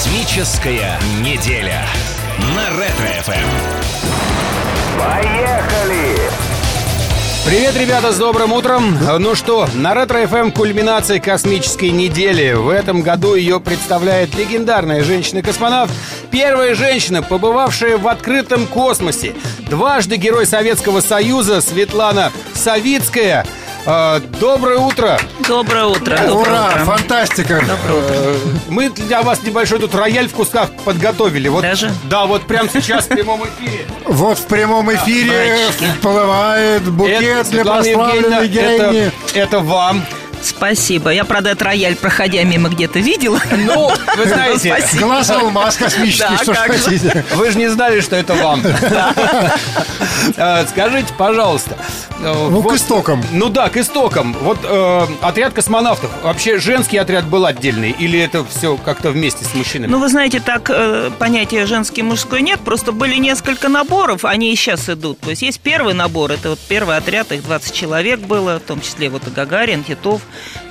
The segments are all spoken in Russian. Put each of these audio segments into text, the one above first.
Космическая неделя на Ретро-ФМ. Поехали! Привет, ребята, с добрым утром. Ну что, на Ретро-ФМ кульминация космической недели. В этом году ее представляет легендарная женщина-космонавт. Первая женщина, побывавшая в открытом космосе. Дважды Герой Советского Союза Светлана Савицкая. А, доброе утро. Доброе утро. Ура, фантастика. Э, Мы для вас небольшой тут рояль в кусках подготовили. Вот, Даже? Да, вот прямо сейчас в прямом эфире. Вот в прямом эфире всплывает букет для прославленной героини. это вам. Спасибо. Я, правда, этот рояль, проходя мимо, где-то видела. Ну, вы знаете, Спасибо. Глаз алмаз космический, Да, что ж хотите. Вы же не знали, что это вам. Э, Скажите, пожалуйста. э, Ну, вот- к истокам. Ну да, к истокам. Вот э, отряд космонавтов. Вообще женский отряд был отдельный? Или это все как-то вместе с мужчинами? Ну, вы знаете, так э, понятия женский и мужской нет, просто были несколько наборов, они и сейчас идут. То есть есть первый набор, это вот первый отряд, их 20 человек было, в том числе вот и Гагарин, Титов,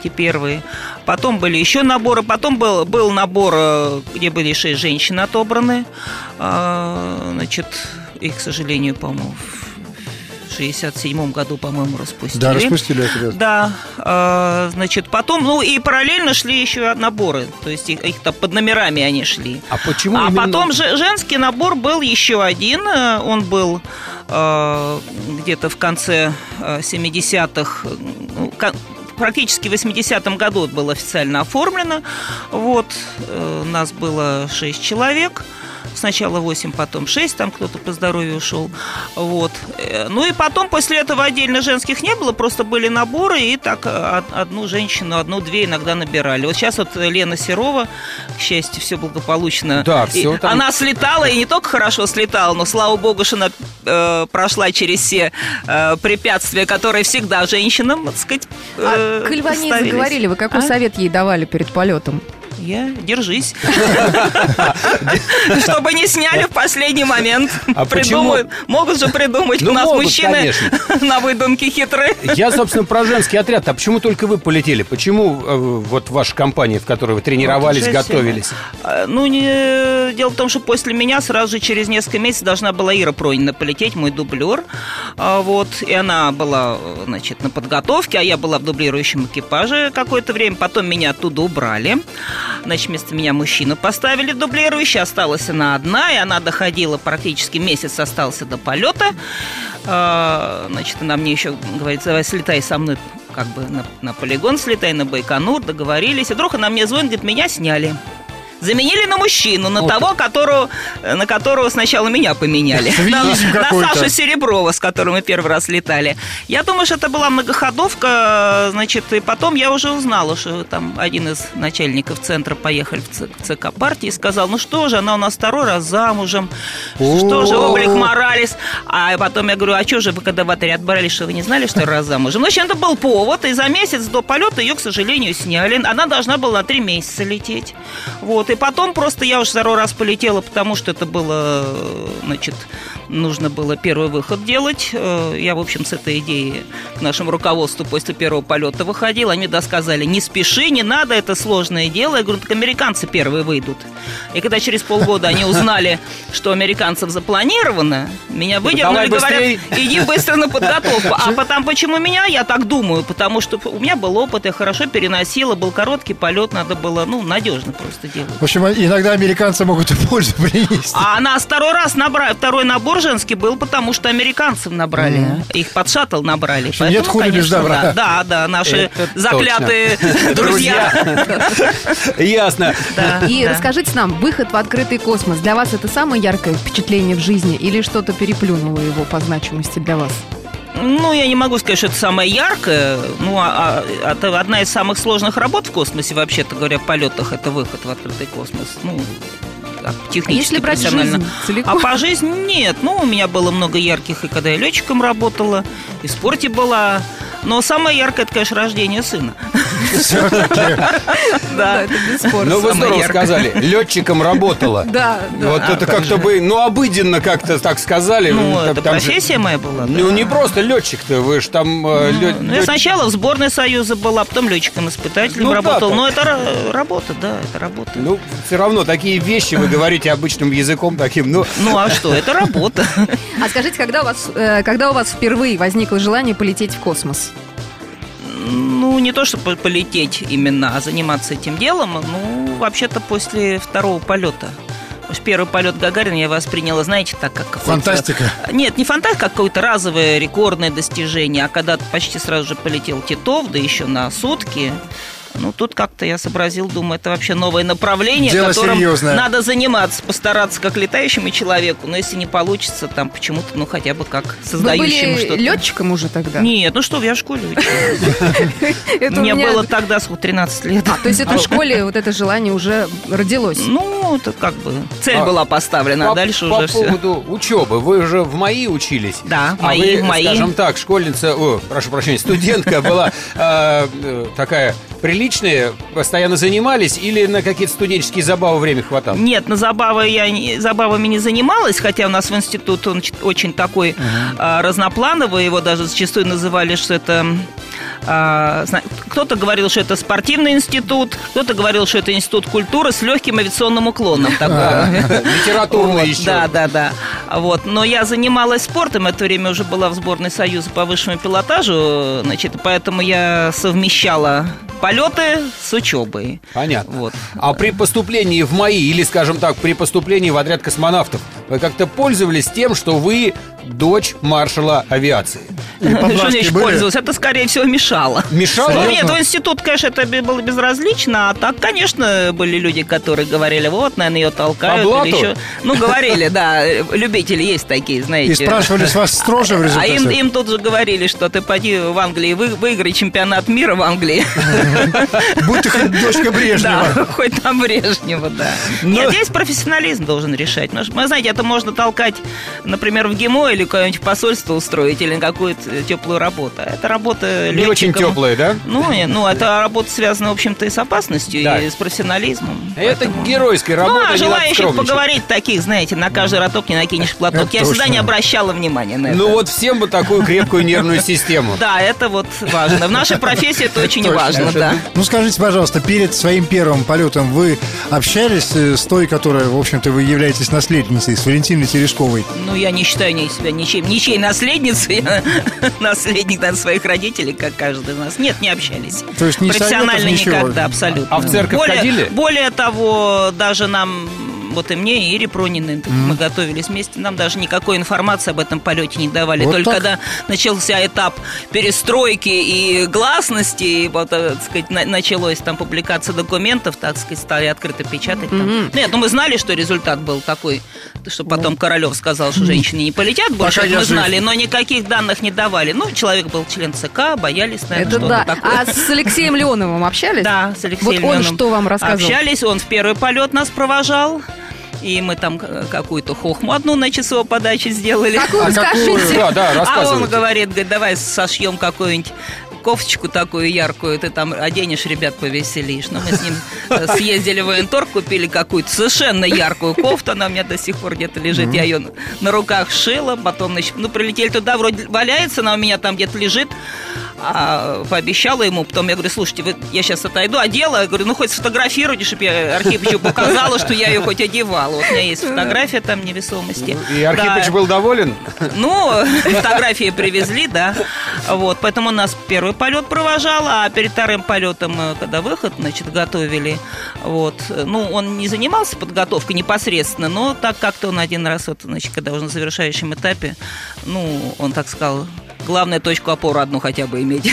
те первые. Потом были еще наборы, потом был, был набор, э, где были 6 женщин отобраны. А, значит, их, к сожалению, по-моему, в 67 году, по-моему, распустили. Да, распустили отряд. Да, э, значит, потом, ну и параллельно шли еще наборы, то есть их, их там под номерами они шли. А почему а именно- потом же, женский набор был еще один, э, он был э, где-то в конце э, 70-х, э, практически в 80-м году было официально оформлено. Вот, э, нас было 6 человек. Сначала 8, потом 6, там кто-то по здоровью ушел. Вот. Э, Ну и потом, после этого отдельно женских не было, просто были наборы, и так э, од- одну женщину, одну-две иногда набирали. Вот сейчас вот Лена Серова, к счастью, все благополучно. Да, И всё там- Она слетала, и не только хорошо слетала, но, слава богу, что она э, прошла через все э, препятствия, которые всегда женщинам, так сказать, А э, к Ильване ставились. заговорили, вы какой А? совет ей давали перед полетом? Я держись. Чтобы не сняли в последний момент. А? Придумают. Могут же придумать. Ну, У нас мужчины на выдумке хитрые. Я, собственно, про женский отряд. А почему только вы полетели? Почему э, вот ваша компания, в которой вы тренировались, готовились? А, Ну, дело в том, что после меня сразу же через несколько месяцев должна была Ира Пронина полететь, мой дублер. А, Вот, и она была, значит, на подготовке, а я была в дублирующем экипаже какое-то время. Потом меня оттуда убрали. Значит, вместо меня мужчину поставили дублирующий. Осталась она одна, и она доходила практически месяц остался до полета. А, Значит, она мне еще говорит, давай слетай со мной как бы на, на полигон слетай, на Байконур, договорились. И вдруг она мне звонит, говорит, меня сняли. Заменили на мужчину, на Вот того, которого, на которого сначала меня поменяли. На, на. Сашу Сереброва, с которым мы первый раз летали. Я думаю, что это была многоходовка, значит, и потом я уже узнала, что там один из начальников центра поехали в ЦК, партии и сказал, ну что же, она у нас второй раз замужем, что же, облик Моралес. А потом я говорю, а что же вы, когда в отряд брали, что вы не знали, что раз замужем? Ну, в общем, это был повод, и за месяц до полета ее, к сожалению, сняли. Она должна была на три месяца лететь. Вот, и потом просто я уже второй раз полетела, потому что это было, э, значит, нужно было первый выход делать. Э, Я, в общем, с этой идеей к нашему руководству после первого полета выходила. Они мне сказали, не спеши, не надо, это сложное дело. Я говорю, так американцы первые выйдут. И когда через полгода они узнали, что американцев запланировано, меня выдернули, говорят, иди быстро на подготовку. А потом, почему меня? Я так думаю, потому что у меня был опыт, я хорошо переносила, был короткий полет, надо было, ну, надежно просто делать. В общем, иногда американцы могут и пользу принести. А нас второй раз набрали, второй набор женский был, потому что американцев набрали. Их под шаттл набрали. Нет хули без конечно, добра. Да, да, да, наши Это заклятые друзья. Ясно. Да, И да. расскажите нам, выход в открытый космос для вас это самое яркое впечатление в жизни или что-то переплюнуло его по значимости для вас? Ну, я не могу сказать, что это самое яркое. Ну, а, а это одна из самых сложных работ в космосе, вообще-то говоря, в полетах, это выход в открытый космос. Ну, так, технически, Если брать жизнь целиком? А по жизни нет. Ну, у меня было много ярких, и когда я летчиком работала, и в спорте была. Но самое яркое, это, конечно, рождение сына. Да, это бесспорно. Ну, вы здорово сказали. Летчиком работала. Да, да. Вот это как-то бы, ну, обыденно как-то так сказали. Ну, это профессия моя была. Ну, не просто летчик-то, вы же там... э, лё- Ну, я сначала в сборной Союза была, потом летчиком-испытателем Ну работал. Но это ра- работа, да, это работа. Ну, Ну, все равно, такие вещи вы говорите обычным языком таким, ну... а что, это работа. А скажите, когда у вас, э, когда у вас впервые возникло желание полететь в космос? Ну, не то, чтобы полететь именно, а заниматься этим делом, ну, вообще-то после второго полета. Первый полет Гагарина я восприняла, знаете, так как какой-то- Фантастика. Нет, не фантастика, а какое-то разовое рекордное достижение. А когда почти сразу же полетел Титов, да еще на сутки, ну, тут как-то я сообразил, думаю, это вообще новое направление, Дело которым серьезное. надо заниматься, постараться как летающему человеку, но если не получится, там почему-то, ну, хотя бы как Вы создающему были что-то. летчиком уже тогда? Нет, ну что, вы, я в школе училась. Это у Мне меня- было тогда сколько, 13 лет. А, то есть это в школе вот это желание уже родилось? Ну, это как бы цель А, была поставлена, а по, дальше по уже все. поводу учебы. Вы же в МАИ учились. Да, а МАИ, вы, скажем так, школьница, о, прошу прощения, студентка была э, э, такая приличная, постоянно занимались или на какие-то студенческие забавы время хватало? Нет, на забавы я не- забавами не занималась, хотя у нас в институт он очень такой а, разноплановый, его даже зачастую называли, что это... а, кто-то говорил, что это спортивный институт, кто-то говорил, что это институт культуры с легким авиационным уклоном. такой. Литературно Вот, еще. Да, да, да. Вот. Но я занималась спортом, это время уже была в сборной Союза по высшему пилотажу, значит, поэтому я совмещала полеты с учебой. Понятно. Вот. А при поступлении в МАИ, или, скажем так, при поступлении в отряд космонавтов, вы как-то пользовались тем, что вы дочь маршала авиации? Были? пользовалась? Это, скорее всего, мешало. Мешало? Ну, нет, в институт, конечно, это было безразлично, а так, конечно, были люди, которые говорили, вот, наверное, ее толкают. По или блату? еще... Ну, говорили, да, любители есть такие, знаете. И спрашивали с вас строже в А им, результате? им тут же говорили, что ты поди в Англии, вы, выиграй чемпионат мира в Англии. Будь ты хоть дочка Брежнева. Да, хоть там Брежнева, да. Нет, здесь профессионализм должен решать. Вы знаете, это можно толкать, например, в ГИМО или куда-нибудь в посольство устроить, или на какую-то теплую работу. Это работа Не очень теплые, да? Ну, ну, это работа связана, в общем-то, и с опасностью, Да. и с профессионализмом. Это Поэтому- геройская работа, ну, а желающих поговорить таких, знаете, на каждый роток не накинешь платок. Это Я всегда точно. не обращала внимания на это. Ну вот всем бы такую крепкую нервную систему. Да, это вот важно. В нашей профессии это очень важно, да. Ну скажите, пожалуйста, перед своим первым полетом вы общались э, с той, которая, в общем-то, вы являетесь наследницей, с Валентиной Терешковой? Ну, я не считаю себя ничем, ничьей наследницей. Наследник наверное, своих родителей, как каждый из нас. Нет, не общались. То есть ни Профессионально никогда, абсолютно. А в церковь более, ходили? Более того, даже нам вот и мне, и Ире Прониной, мы готовились вместе, нам даже никакой информации об этом полете не давали. Вот Только так? когда начался этап перестройки и гласности, и вот, э, так сказать, на- началось там публикация документов, так сказать, стали открыто печатать. Там. Нет, ну мы знали, что результат был такой, что потом Королев сказал, что женщины не полетят больше, Пока мы жив. знали, но никаких данных не давали. Ну, человек был член ЦК, боялись, наверное, Это да. такое. А с Алексеем Леоновым общались? Да, с Алексеем Вот он Леоновым что вам рассказывал? Общались, он в первый полет нас провожал. И мы там э, какую-то хохму одну на часовой подаче сделали. Какую, А какую? скажите? Да, да, А он говорит, говорит, давай сошьем какую-нибудь кофточку такую яркую, ты там оденешь, ребят, повеселишь. Но мы с ним э, съездили в военторг, купили какую-то совершенно яркую кофту, она у меня до сих пор где-то лежит, я ее на руках шила, потом, значит, ну, прилетели туда, вроде валяется, она у меня там где-то лежит, а, пообещала ему, потом я говорю, слушайте, вы, я сейчас отойду, одела, я говорю, ну, хоть сфотографируйте, чтобы я Архипычу показала, что я ее хоть одевала. Вот у меня есть фотография там невесомости. И Архипыч Да. был доволен? Ну, фотографии привезли, да. Вот, поэтому нас первый полет провожал, а перед вторым полетом, э, когда выход, значит, готовили. Вот. Ну, он не занимался подготовкой непосредственно, но так как-то он один раз, вот, значит, когда уже на завершающем этапе, ну, он так сказал, главное точку опоры одну хотя бы иметь.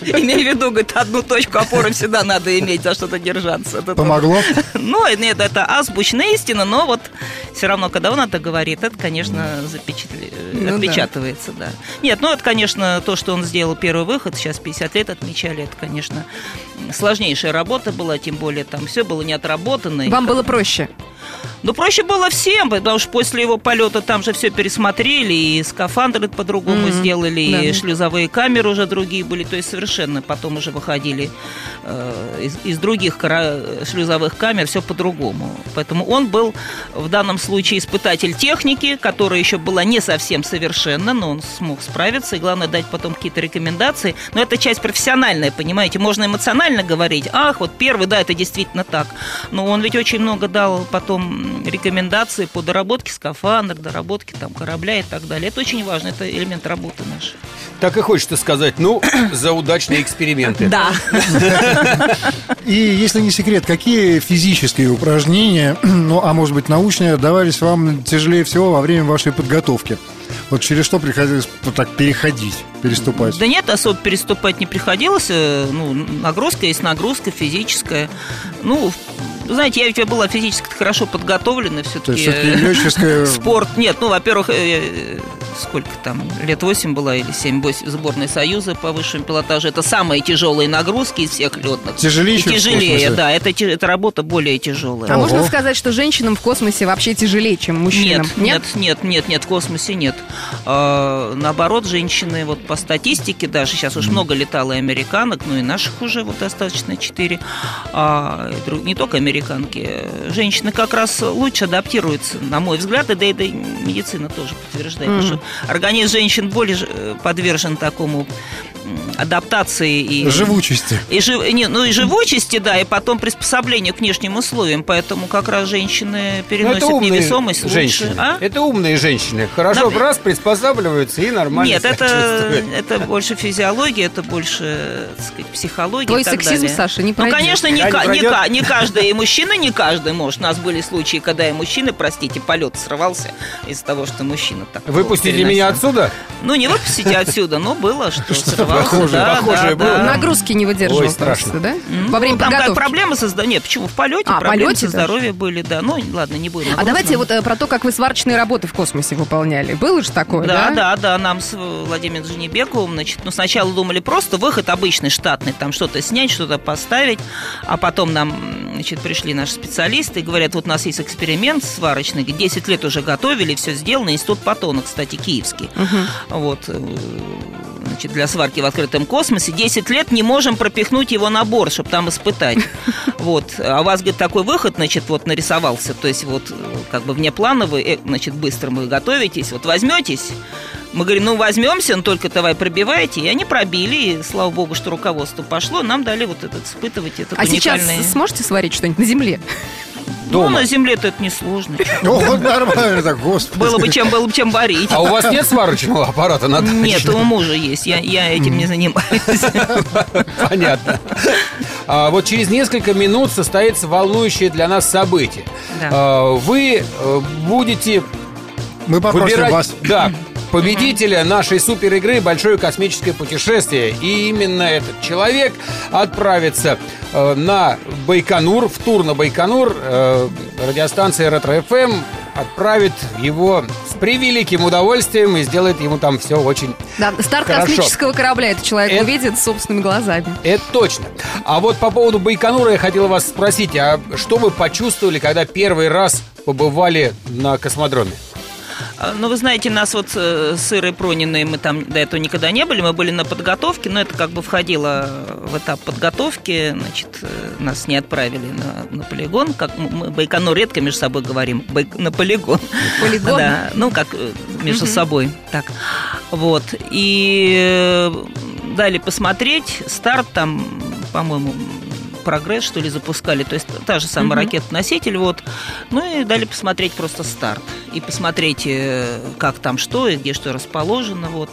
Имею в виду, говорит, одну точку опоры всегда надо иметь, за что-то держаться. Помогло? ну, нет, это азбучная истина, но вот все равно, когда он это говорит, это, конечно, запечатли- Ну да. отпечатывается, да. Нет, ну это, конечно, то, что он сделал первый выход, сейчас 50 лет отмечали, это, конечно, сложнейшая работа была, тем более там все было не отработано. И Вам было проще? ну, проще было всем, потому что после его полета там же все пересмотрели, и скафандры по-другому Мгм. сделали, и Да-да. шлюзовые камеры уже другие были, то есть совершенно потом уже выходили э, из, из других кара- шлюзовых камер, все по-другому. Поэтому он был в данном случае испытатель техники, которая еще была не совсем совершенна, но он смог справиться, и главное дать потом какие-то рекомендации. Но это часть профессиональная, понимаете, можно эмоционально говорить, ах, вот первый, да, это действительно так. Но он ведь очень много дал потом рекомендаций по доработке скафандра, доработке там корабля и так далее. Это очень важно, это элемент работы нашей. Так и хочется сказать, ну, за удачные эксперименты. Да. И если не секрет, какие физические упражнения, ну, а может быть научные, давались вам тяжелее всего во время вашей подготовки? Вот через что приходилось вот так переходить, переступать? Да нет, особо переступать не приходилось. э, Ну, нагрузка есть нагрузка физическая. Ну, знаете, я ведь была физически хорошо подготовлена То все-таки. есть все-таки летческая... Спорт, нет, ну, во-первых, э, э, сколько там, лет 8 была или 7, 8, сборной Союза по высшему пилотажу. Это самые тяжелые нагрузки из всех летных. Тяжелее, И чем в тяжелее, да, это, эта работа более тяжелая. А Ого. можно сказать, что женщинам в космосе вообще тяжелее, чем мужчинам? Нет, нет, нет, нет, нет, в космосе нет. А, наоборот, женщины, вот по статистике даже, сейчас уж много летало и американок, ну и наших уже вот достаточно четыре, а, и друг- не только американки, женщины как раз лучше адаптируются, на мой взгляд, и да и, да и медицина тоже подтверждает, потому что организм женщин более э, подвержен такому адаптации и... Живучести. И жив... не, ну и живучести, да, и потом приспособлению к внешним условиям. Поэтому как раз женщины Ну, переносят это умные невесомость лучше. женщины. А? Это умные женщины. Хорошо, Да. раз приспосабливаются и нормально Нет, себя это, это больше физиология, это больше, так сказать, психология. Твой и так сексизм, далее. Саша, не Ну, пройдет. конечно, не, ка- не, ка- не каждый, и мужчина не каждый может. У нас были случаи, когда и мужчины, простите, полет срывался из-за того, что мужчина так Выпустите меня отсюда? Ну, не выпустите отсюда, но было, что Что-то срывался. похожее, да, похожее да, было. да. Нагрузки не выдерживал Ой, страшно. просто, да? Ну, Во время там как подготовки. проблемы создают. Нет, почему? В полете А, проблемы полете со даже? здоровьем были, да. Ну, ладно, не будем. А давайте вот э, про то, как вы сварочные работы в космосе выполняли. Было же такое, Да, да? да, да, нам с Владимиром Женебековым, значит, ну, сначала думали просто выход обычный, штатный, там что-то снять, что-то поставить, а потом нам, значит, пришли наши специалисты и говорят, вот у нас есть эксперимент сварочный, 10 лет уже готовили, все сделано, институт Патона, кстати, киевский, Мгм. вот, э, значит, для сварки в открытом космосе, 10 лет не можем пропихнуть его на борт, чтобы там испытать, вот, а у вас, говорит, такой выход, значит, вот нарисовался, то есть вот, как бы внеплановый, э, значит, быстро вы готовитесь, вот возьметесь, мы говорим, ну возьмемся, но только давай пробивайте. И они пробили, и слава богу, что руководство пошло. Нам дали вот этот испытывать этот А сейчас уникальный. сможете сварить что-нибудь на земле? Ну, дома? на земле-то это несложно. О, вот нормально так, господи. Было бы чем, было бы чем варить. А у вас нет сварочного аппарата на даче? Нет, у мужа есть. Я, я этим не занимаюсь. Понятно. А, вот через несколько минут состоится волнующее для нас событие. Да. А, вы э, будете Мы попросим выбирать вас... да, победителя нашей супер игры «Большое космическое путешествие». И именно этот человек отправится э, на Байконур, в тур на Байконур. Э, радиостанция «Ретро-ФМ» отправит его с превеликим удовольствием и сделает ему там все очень Да, старт Хорошо. космического корабля этот человек Это- увидит собственными глазами. Это точно. А вот по поводу Байконура я хотел вас спросить, а что вы почувствовали, когда первый раз побывали на космодроме? А, Ну, вы знаете, нас вот э, с Ирой Прониной, мы там до этого никогда не были, мы были на подготовке, но это как бы входило в этап подготовки, значит, э, нас не отправили на, на полигон, как мы- Байконур редко между собой говорим, Байк- на полигон. Полигон. Да, ну, как э, между Мгм. собой, так. Вот, и дали посмотреть, старт там, по-моему, прогресс, что ли, запускали, то есть та же самая Мгм. ракета-носитель, вот. Ну и дали посмотреть просто старт. И посмотреть, э, как там что и где что расположено, вот.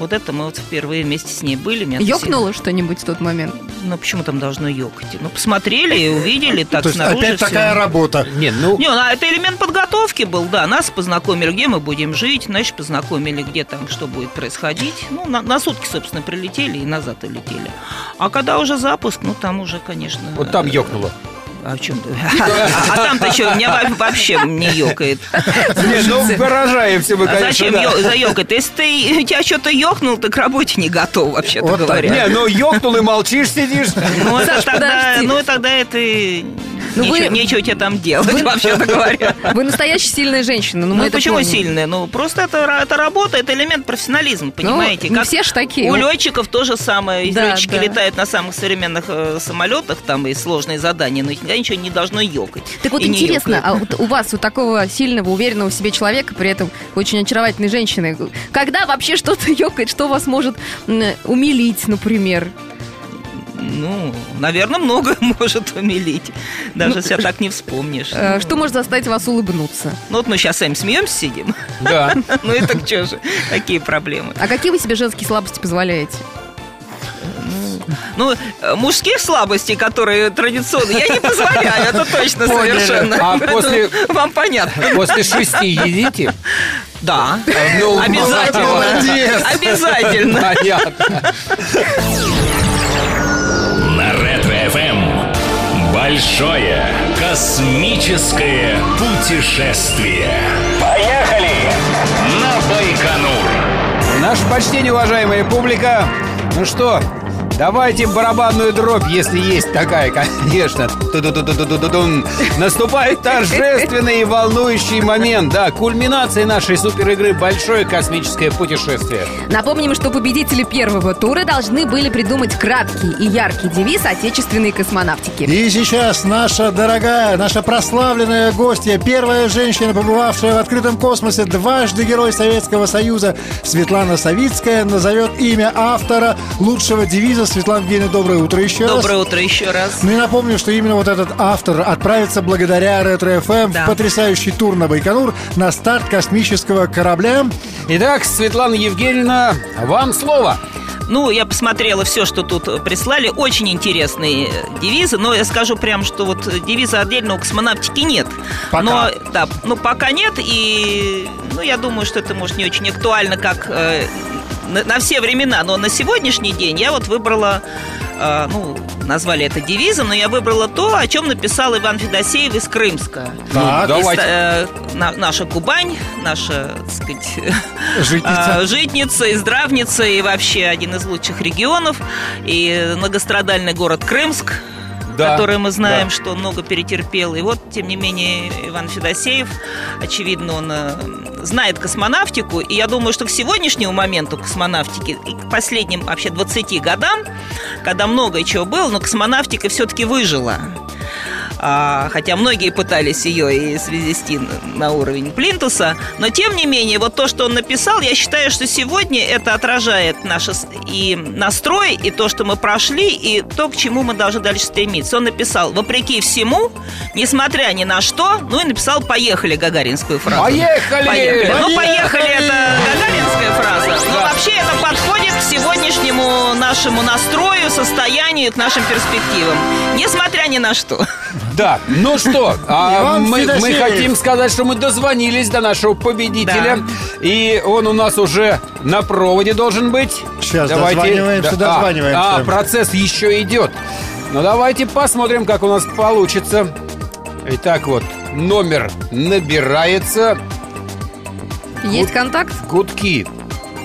Вот это мы вот впервые вместе с ней были. Меня Ёкнуло что-нибудь в тот момент? Ну, почему там должно ёкать? Ну, посмотрели и увидели, так То снаружи опять такая работа. Не, ну, Не, ну, а это элемент подготовки был, да. Нас познакомили, где мы будем жить, значит, познакомили, где там что будет происходить. Ну, на, на сутки, собственно, прилетели и назад улетели. А когда уже запуск, ну, там уже, конечно... вот там э, ёкнуло. А в чем ты? А, а там-то что, у меня во- вообще не ёкает. Нет, ну выражаемся мы, А конечно, зачем заёкать? Если ты, у тебя что-то ёкнул, ты к работе не готов, вообще-то говоря. Не, ну ёкнул и молчишь, сидишь. Ну, это тогда, ну, тогда это Ну, нечего, вы- нечего тебе там делать, Вы- вообще-то говоря. Вы настоящая сильная женщина. Ну, мы Ну, это почему помним. сильная? Ну, просто это, это работа, это элемент профессионализма, понимаете? Ну, не все ж такие. У летчиков то же самое. Да, Летчики да. летают на самых современных э, самолетах, там и сложные задания, но никогда ничего не должно ёкать. Так вот И интересно, а вот у вас, у такого сильного, уверенного в себе человека, при этом очень очаровательной женщины, когда вообще что-то ёкает, что вас может умилить, например? Ну, наверное, много может умилить. Даже себя так не вспомнишь. Э, Что может заставить вас улыбнуться? Ну, вот мы сейчас сами смеемся, сидим. Да. Ну, и так что же, какие проблемы? А какие вы себе женские слабости позволяете? Ну, э, мужских слабостей, которые традиционно, я не позволяю, это точно Поняли. совершенно. А после- Вам понятно. После шести едите? Да. Ну, Обязательно. молодец. Обязательно. Понятно. На Ретро-ФМ большое космическое путешествие. Поехали на Байконур. Наше почтение, уважаемая публика. Ну что, давайте барабанную дробь, если есть такая, конечно. Ту-ду-ду-ду-ду-ду-дун. Наступает торжественный и волнующий момент. Да, кульминация нашей суперигры «Большое космическое путешествие». Напомним, что победители первого тура должны были придумать краткий и яркий девиз отечественной космонавтики. И сейчас наша дорогая, наша прославленная гостья, первая женщина, побывавшая в открытом космосе, дважды Герой Советского Союза, Светлана Савицкая, назовет имя автора лучшего девиза. Светлана Евгеньевна, доброе утро еще раз. Доброе утро еще раз. Ну и напомню, что именно вот этот автор отправится благодаря Ретро ФМ Да. в потрясающий тур на Байконур на старт космического корабля. Итак, Светлана Евгеньевна, вам слово. Ну, я посмотрела все, что тут прислали. Очень интересные девизы. Но я скажу прям, что вот девиза отдельно у космонавтики нет. Пока. Но, да, ну, пока нет. И, ну, я думаю, что это, может, не очень актуально, как э, на, на все времена. Но на сегодняшний день я вот выбрала, э, ну, назвали это девизом, но я выбрала то, о чем написал Иван Федосеев из Крымска. Так. Ну, давайте. Из, э, на- наша Кубань, наша, так сказать, Житница. а, житница и здравница, и вообще один из лучших регионов, и многострадальный город Крымск, Да, который мы знаем, да. что много перетерпел. И вот, тем не менее, Иван Федосеев, очевидно, он э, знает космонавтику, и я думаю, что к сегодняшнему моменту космонавтики, и к последним вообще 20 годам, когда много чего было, но космонавтика все-таки выжила. А, хотя многие пытались ее и свести на- уровень Плинтуса, но тем не менее, вот то, что он написал, я считаю, что сегодня это отражает наш и настрой, и то, что мы прошли, и то, к чему мы должны дальше стремиться. Он написал, вопреки всему, несмотря ни на что, ну и написал «поехали» гагаринскую фразу. Поехали! Поехали. Ну, поехали, Поехали! это гагаринская Да. вообще это подходит к сегодняшнему нашему настрою, состоянию, к нашим перспективам. Несмотря ни на что. Да, ну что, а Иван мы, мы Федосеев. хотим сказать, что мы дозвонились до нашего победителя, и он у нас уже на проводе должен быть. Сейчас дозваниваемся, а, дозваниваемся. А, процесс еще идет. Ну давайте посмотрим, как у нас получится. Итак, вот номер набирается, Есть контакт? гудки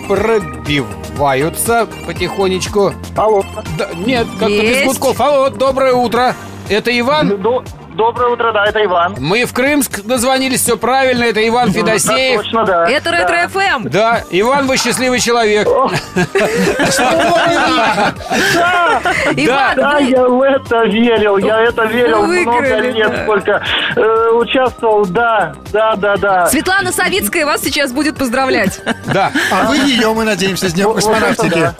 пробиваются потихонечку. Алло. Да, нет, как-то без гудков. Алло, доброе утро. Это Иван? До- Доброе утро, да, это Иван. Мы в Крымск дозвонились, все правильно, это Иван Да, Федосеев. точно, да. Это Да. Ретро ФМ. Да, Иван, вы счастливый человек. Иван, Да, я в это верил, я это верил много лет, да. сколько э, участвовал, да, да, да, да. Светлана Савицкая вас сейчас будет поздравлять. Да. А вы ее, мы надеемся, с Днем космонавтики. да.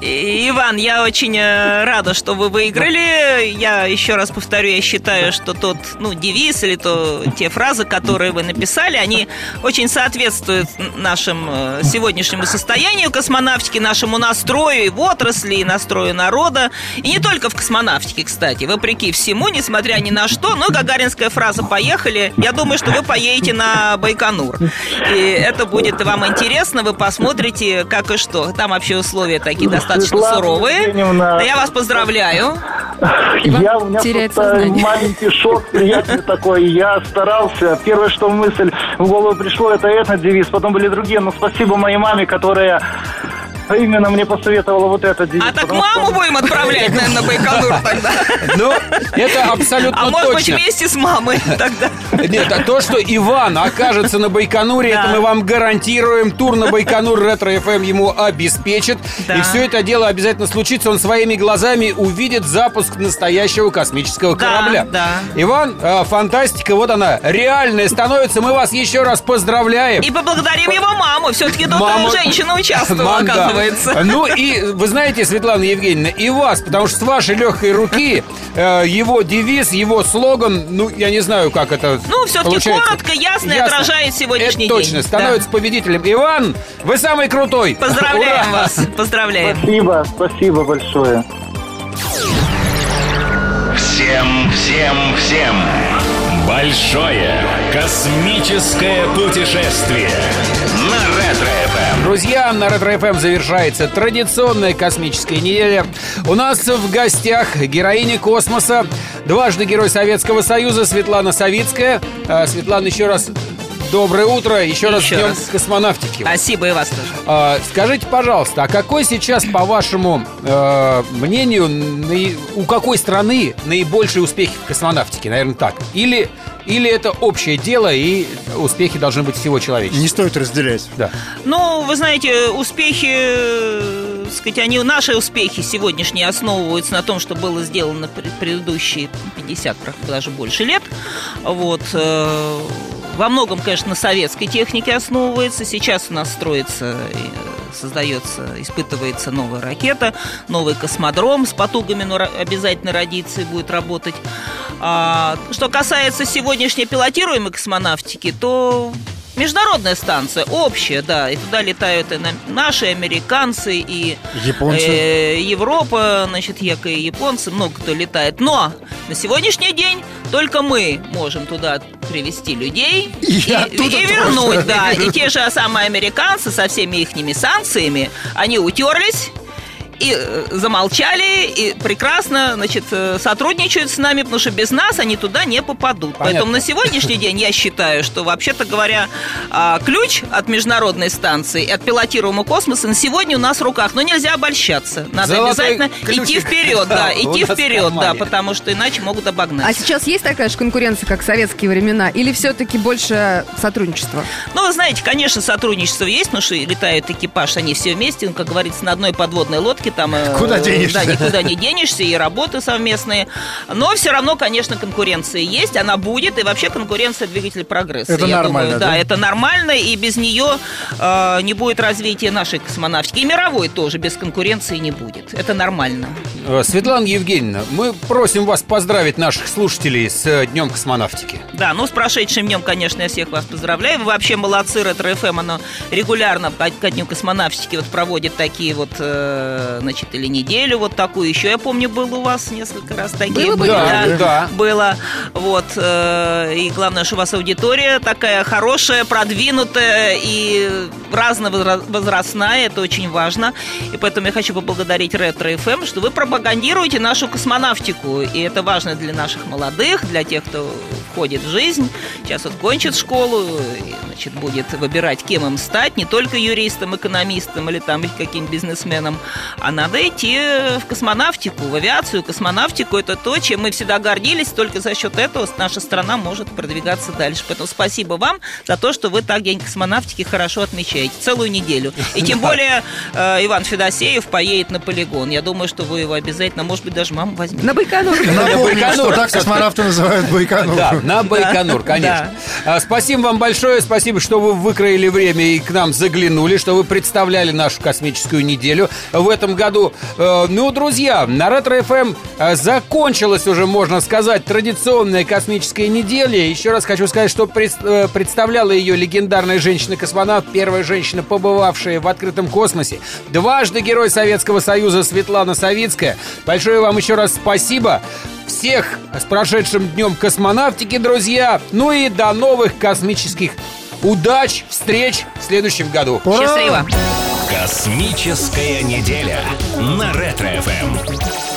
Иван, я очень э, рада, что вы выиграли. Я еще раз повторю, я считаю, что тот, ну, девиз или то те фразы, которые вы написали, они очень соответствуют нашему э, сегодняшнему состоянию космонавтики, нашему настрою и в отрасли, и настрою народа. И не только в космонавтике, кстати. Вопреки всему, несмотря ни на что, но гагаринская фраза «поехали», я думаю, что вы поедете на Байконур. И это будет вам интересно, вы посмотрите, как и что. Там вообще условия такие достаточно суровые. Да я вас поздравляю. Иван Я, у меня теряет сознание. маленький шок приятный такой. Я старался. Первое, что мысль в голову пришло, это этот девиз. Потом были другие. Но спасибо моей маме, которая именно мне посоветовала вот этот девиз. А так что- маму будем отправлять, наверное, на Байконур тогда. Ну, это абсолютно А может быть точно. вместе с мамой тогда. Нет, а то, что Иван окажется на Байконуре, это мы вам гарантируем. Тур на Байконур Ретро ФМ ему обеспечит. И все это дело обязательно случится. Он своими глазами увидит запуск настоящего космического корабля. да. Иван, э, фантастика, вот она, реальная становится. Мы вас еще раз поздравляем. И поблагодарим его маму. Все-таки добрая Мама- женщина участвовала, Мам, да. оказывается. Ну и вы знаете, Светлана Евгеньевна, и вас, потому что с вашей легкой руки э, его девиз, его слоган, ну, я не знаю, как это Ну, все-таки коротко, ясно, и отражает сегодняшний Это точно, день. становится победителем. Иван, вы самый крутой. Да. Поздравляем Ура! вас. Поздравляем. Спасибо, спасибо большое. Всем, всем, всем большое космическое путешествие на Ретро-ФМ. Друзья, на Ретро ФМ завершается традиционная космическая неделя. У нас в гостях героиня космоса, дважды Герой Советского Союза Светлана Савицкая. А, Светлана, еще раз доброе утро, еще, раз Еще днем раз. космонавтики. Спасибо и вас тоже. А, Скажите, пожалуйста, а какой сейчас, по вашему э, мнению, наи- у какой страны наибольшие успехи в космонавтике? Наверное, так. Или, или это общее дело, и успехи должны быть всего человечества? Не стоит разделять. Да. Ну, вы знаете, успехи, э, сказать, они, наши успехи сегодняшние основываются на том, что было сделано пред- предыдущие 50, даже больше лет. Вот. Э, Во многом, конечно, на советской технике основывается. Сейчас у нас строится, и создается, испытывается новая ракета, новый космодром с потугами, но ра- обязательно родится будет работать. А, что касается сегодняшней пилотируемой космонавтики, то международная станция, общая, да, и туда летают и на- наши, американцы, и Японцы. э, Европа, значит, яко и японцы, много кто летает. Но на сегодняшний день только мы можем туда привести людей И и, и тоже. вернуть, да. И те же самые американцы со всеми их санкциями, они утерлись и э, замолчали, и прекрасно, значит, э, сотрудничают с нами, потому что без нас они туда не попадут. Понятно. Поэтому на сегодняшний день я считаю, что, вообще-то говоря, а, ключ от международной станции, от пилотируемого космоса на сегодня у нас в руках. Но нельзя обольщаться. Надо Золотой обязательно идти ключик. вперед, да, идти вперед, да, потому что иначе могут обогнать. А сейчас есть такая же конкуренция, как в советские времена? Или все-таки больше сотрудничества? Ну, вы знаете, конечно, сотрудничество есть, потому что летают экипаж, они все вместе, ну, как говорится, на одной подводной лодке. Там, э, Куда денешься? Да, никуда не денешься, и работы совместные. Но все равно, конечно, конкуренция есть, она будет, и вообще конкуренция двигатель прогресса. Это Я нормально, думаю, да, да? это нормально, и без нее э, не будет развития нашей космонавтики. И мировой тоже без конкуренции не будет. Это нормально. Э, Светлана Евгеньевна, мы просим вас поздравить наших слушателей с э, Днем космонавтики. Да, ну с прошедшим днем, конечно, я всех вас поздравляю. Вы вообще молодцы, Ретро ФМ, оно регулярно ко, ко дню космонавтики вот проводит такие вот, э, значит, или неделю вот такую. Еще я помню, было у вас несколько раз такие Было, были, было. Да, да. было. Вот. э, И главное, что у вас аудитория такая хорошая, продвинутая и разновозрастная. Это очень важно. И поэтому я хочу поблагодарить Ретро ФМ, что вы пропагандируете нашу космонавтику. И это важно для наших молодых, для тех, кто входит в жизнь. Сейчас вот кончит школу, и, значит, будет выбирать, кем им стать. Не только юристом, экономистом или там каким бизнесменом, а надо идти в космонавтику, в авиацию. Космонавтику – это то, чем мы всегда гордились. Только за счет этого наша страна может продвигаться дальше. Поэтому спасибо вам за то, что вы так День космонавтики хорошо отмечаете. Целую неделю. И тем более э, Иван Федосеев поедет на полигон. Я думаю, что вы его обязательно, может быть, даже маму возьмете. На Байконур. Напомним, Байконур. что так космонавты называют Байконур. Да, на Байконур, конечно. А, Спасибо вам большое, спасибо, что вы выкроили время и к нам заглянули, что вы представляли нашу космическую неделю в этом году. Э, Ну, друзья, на Ретро ФМ э, закончилась уже, можно сказать, традиционная космическая неделя. Еще раз хочу сказать, что э, представляла ее легендарная женщина-космонавт, первая женщина, побывавшая в открытом космосе, дважды Герой Советского Союза Светлана Савицкая. Большое вам еще раз спасибо. Всех с прошедшим днем космонавтики, друзья. Ну и до новых космических удач, встреч в следующем году. Ура! Счастливо! Космическая неделя на Ретро-ФМ.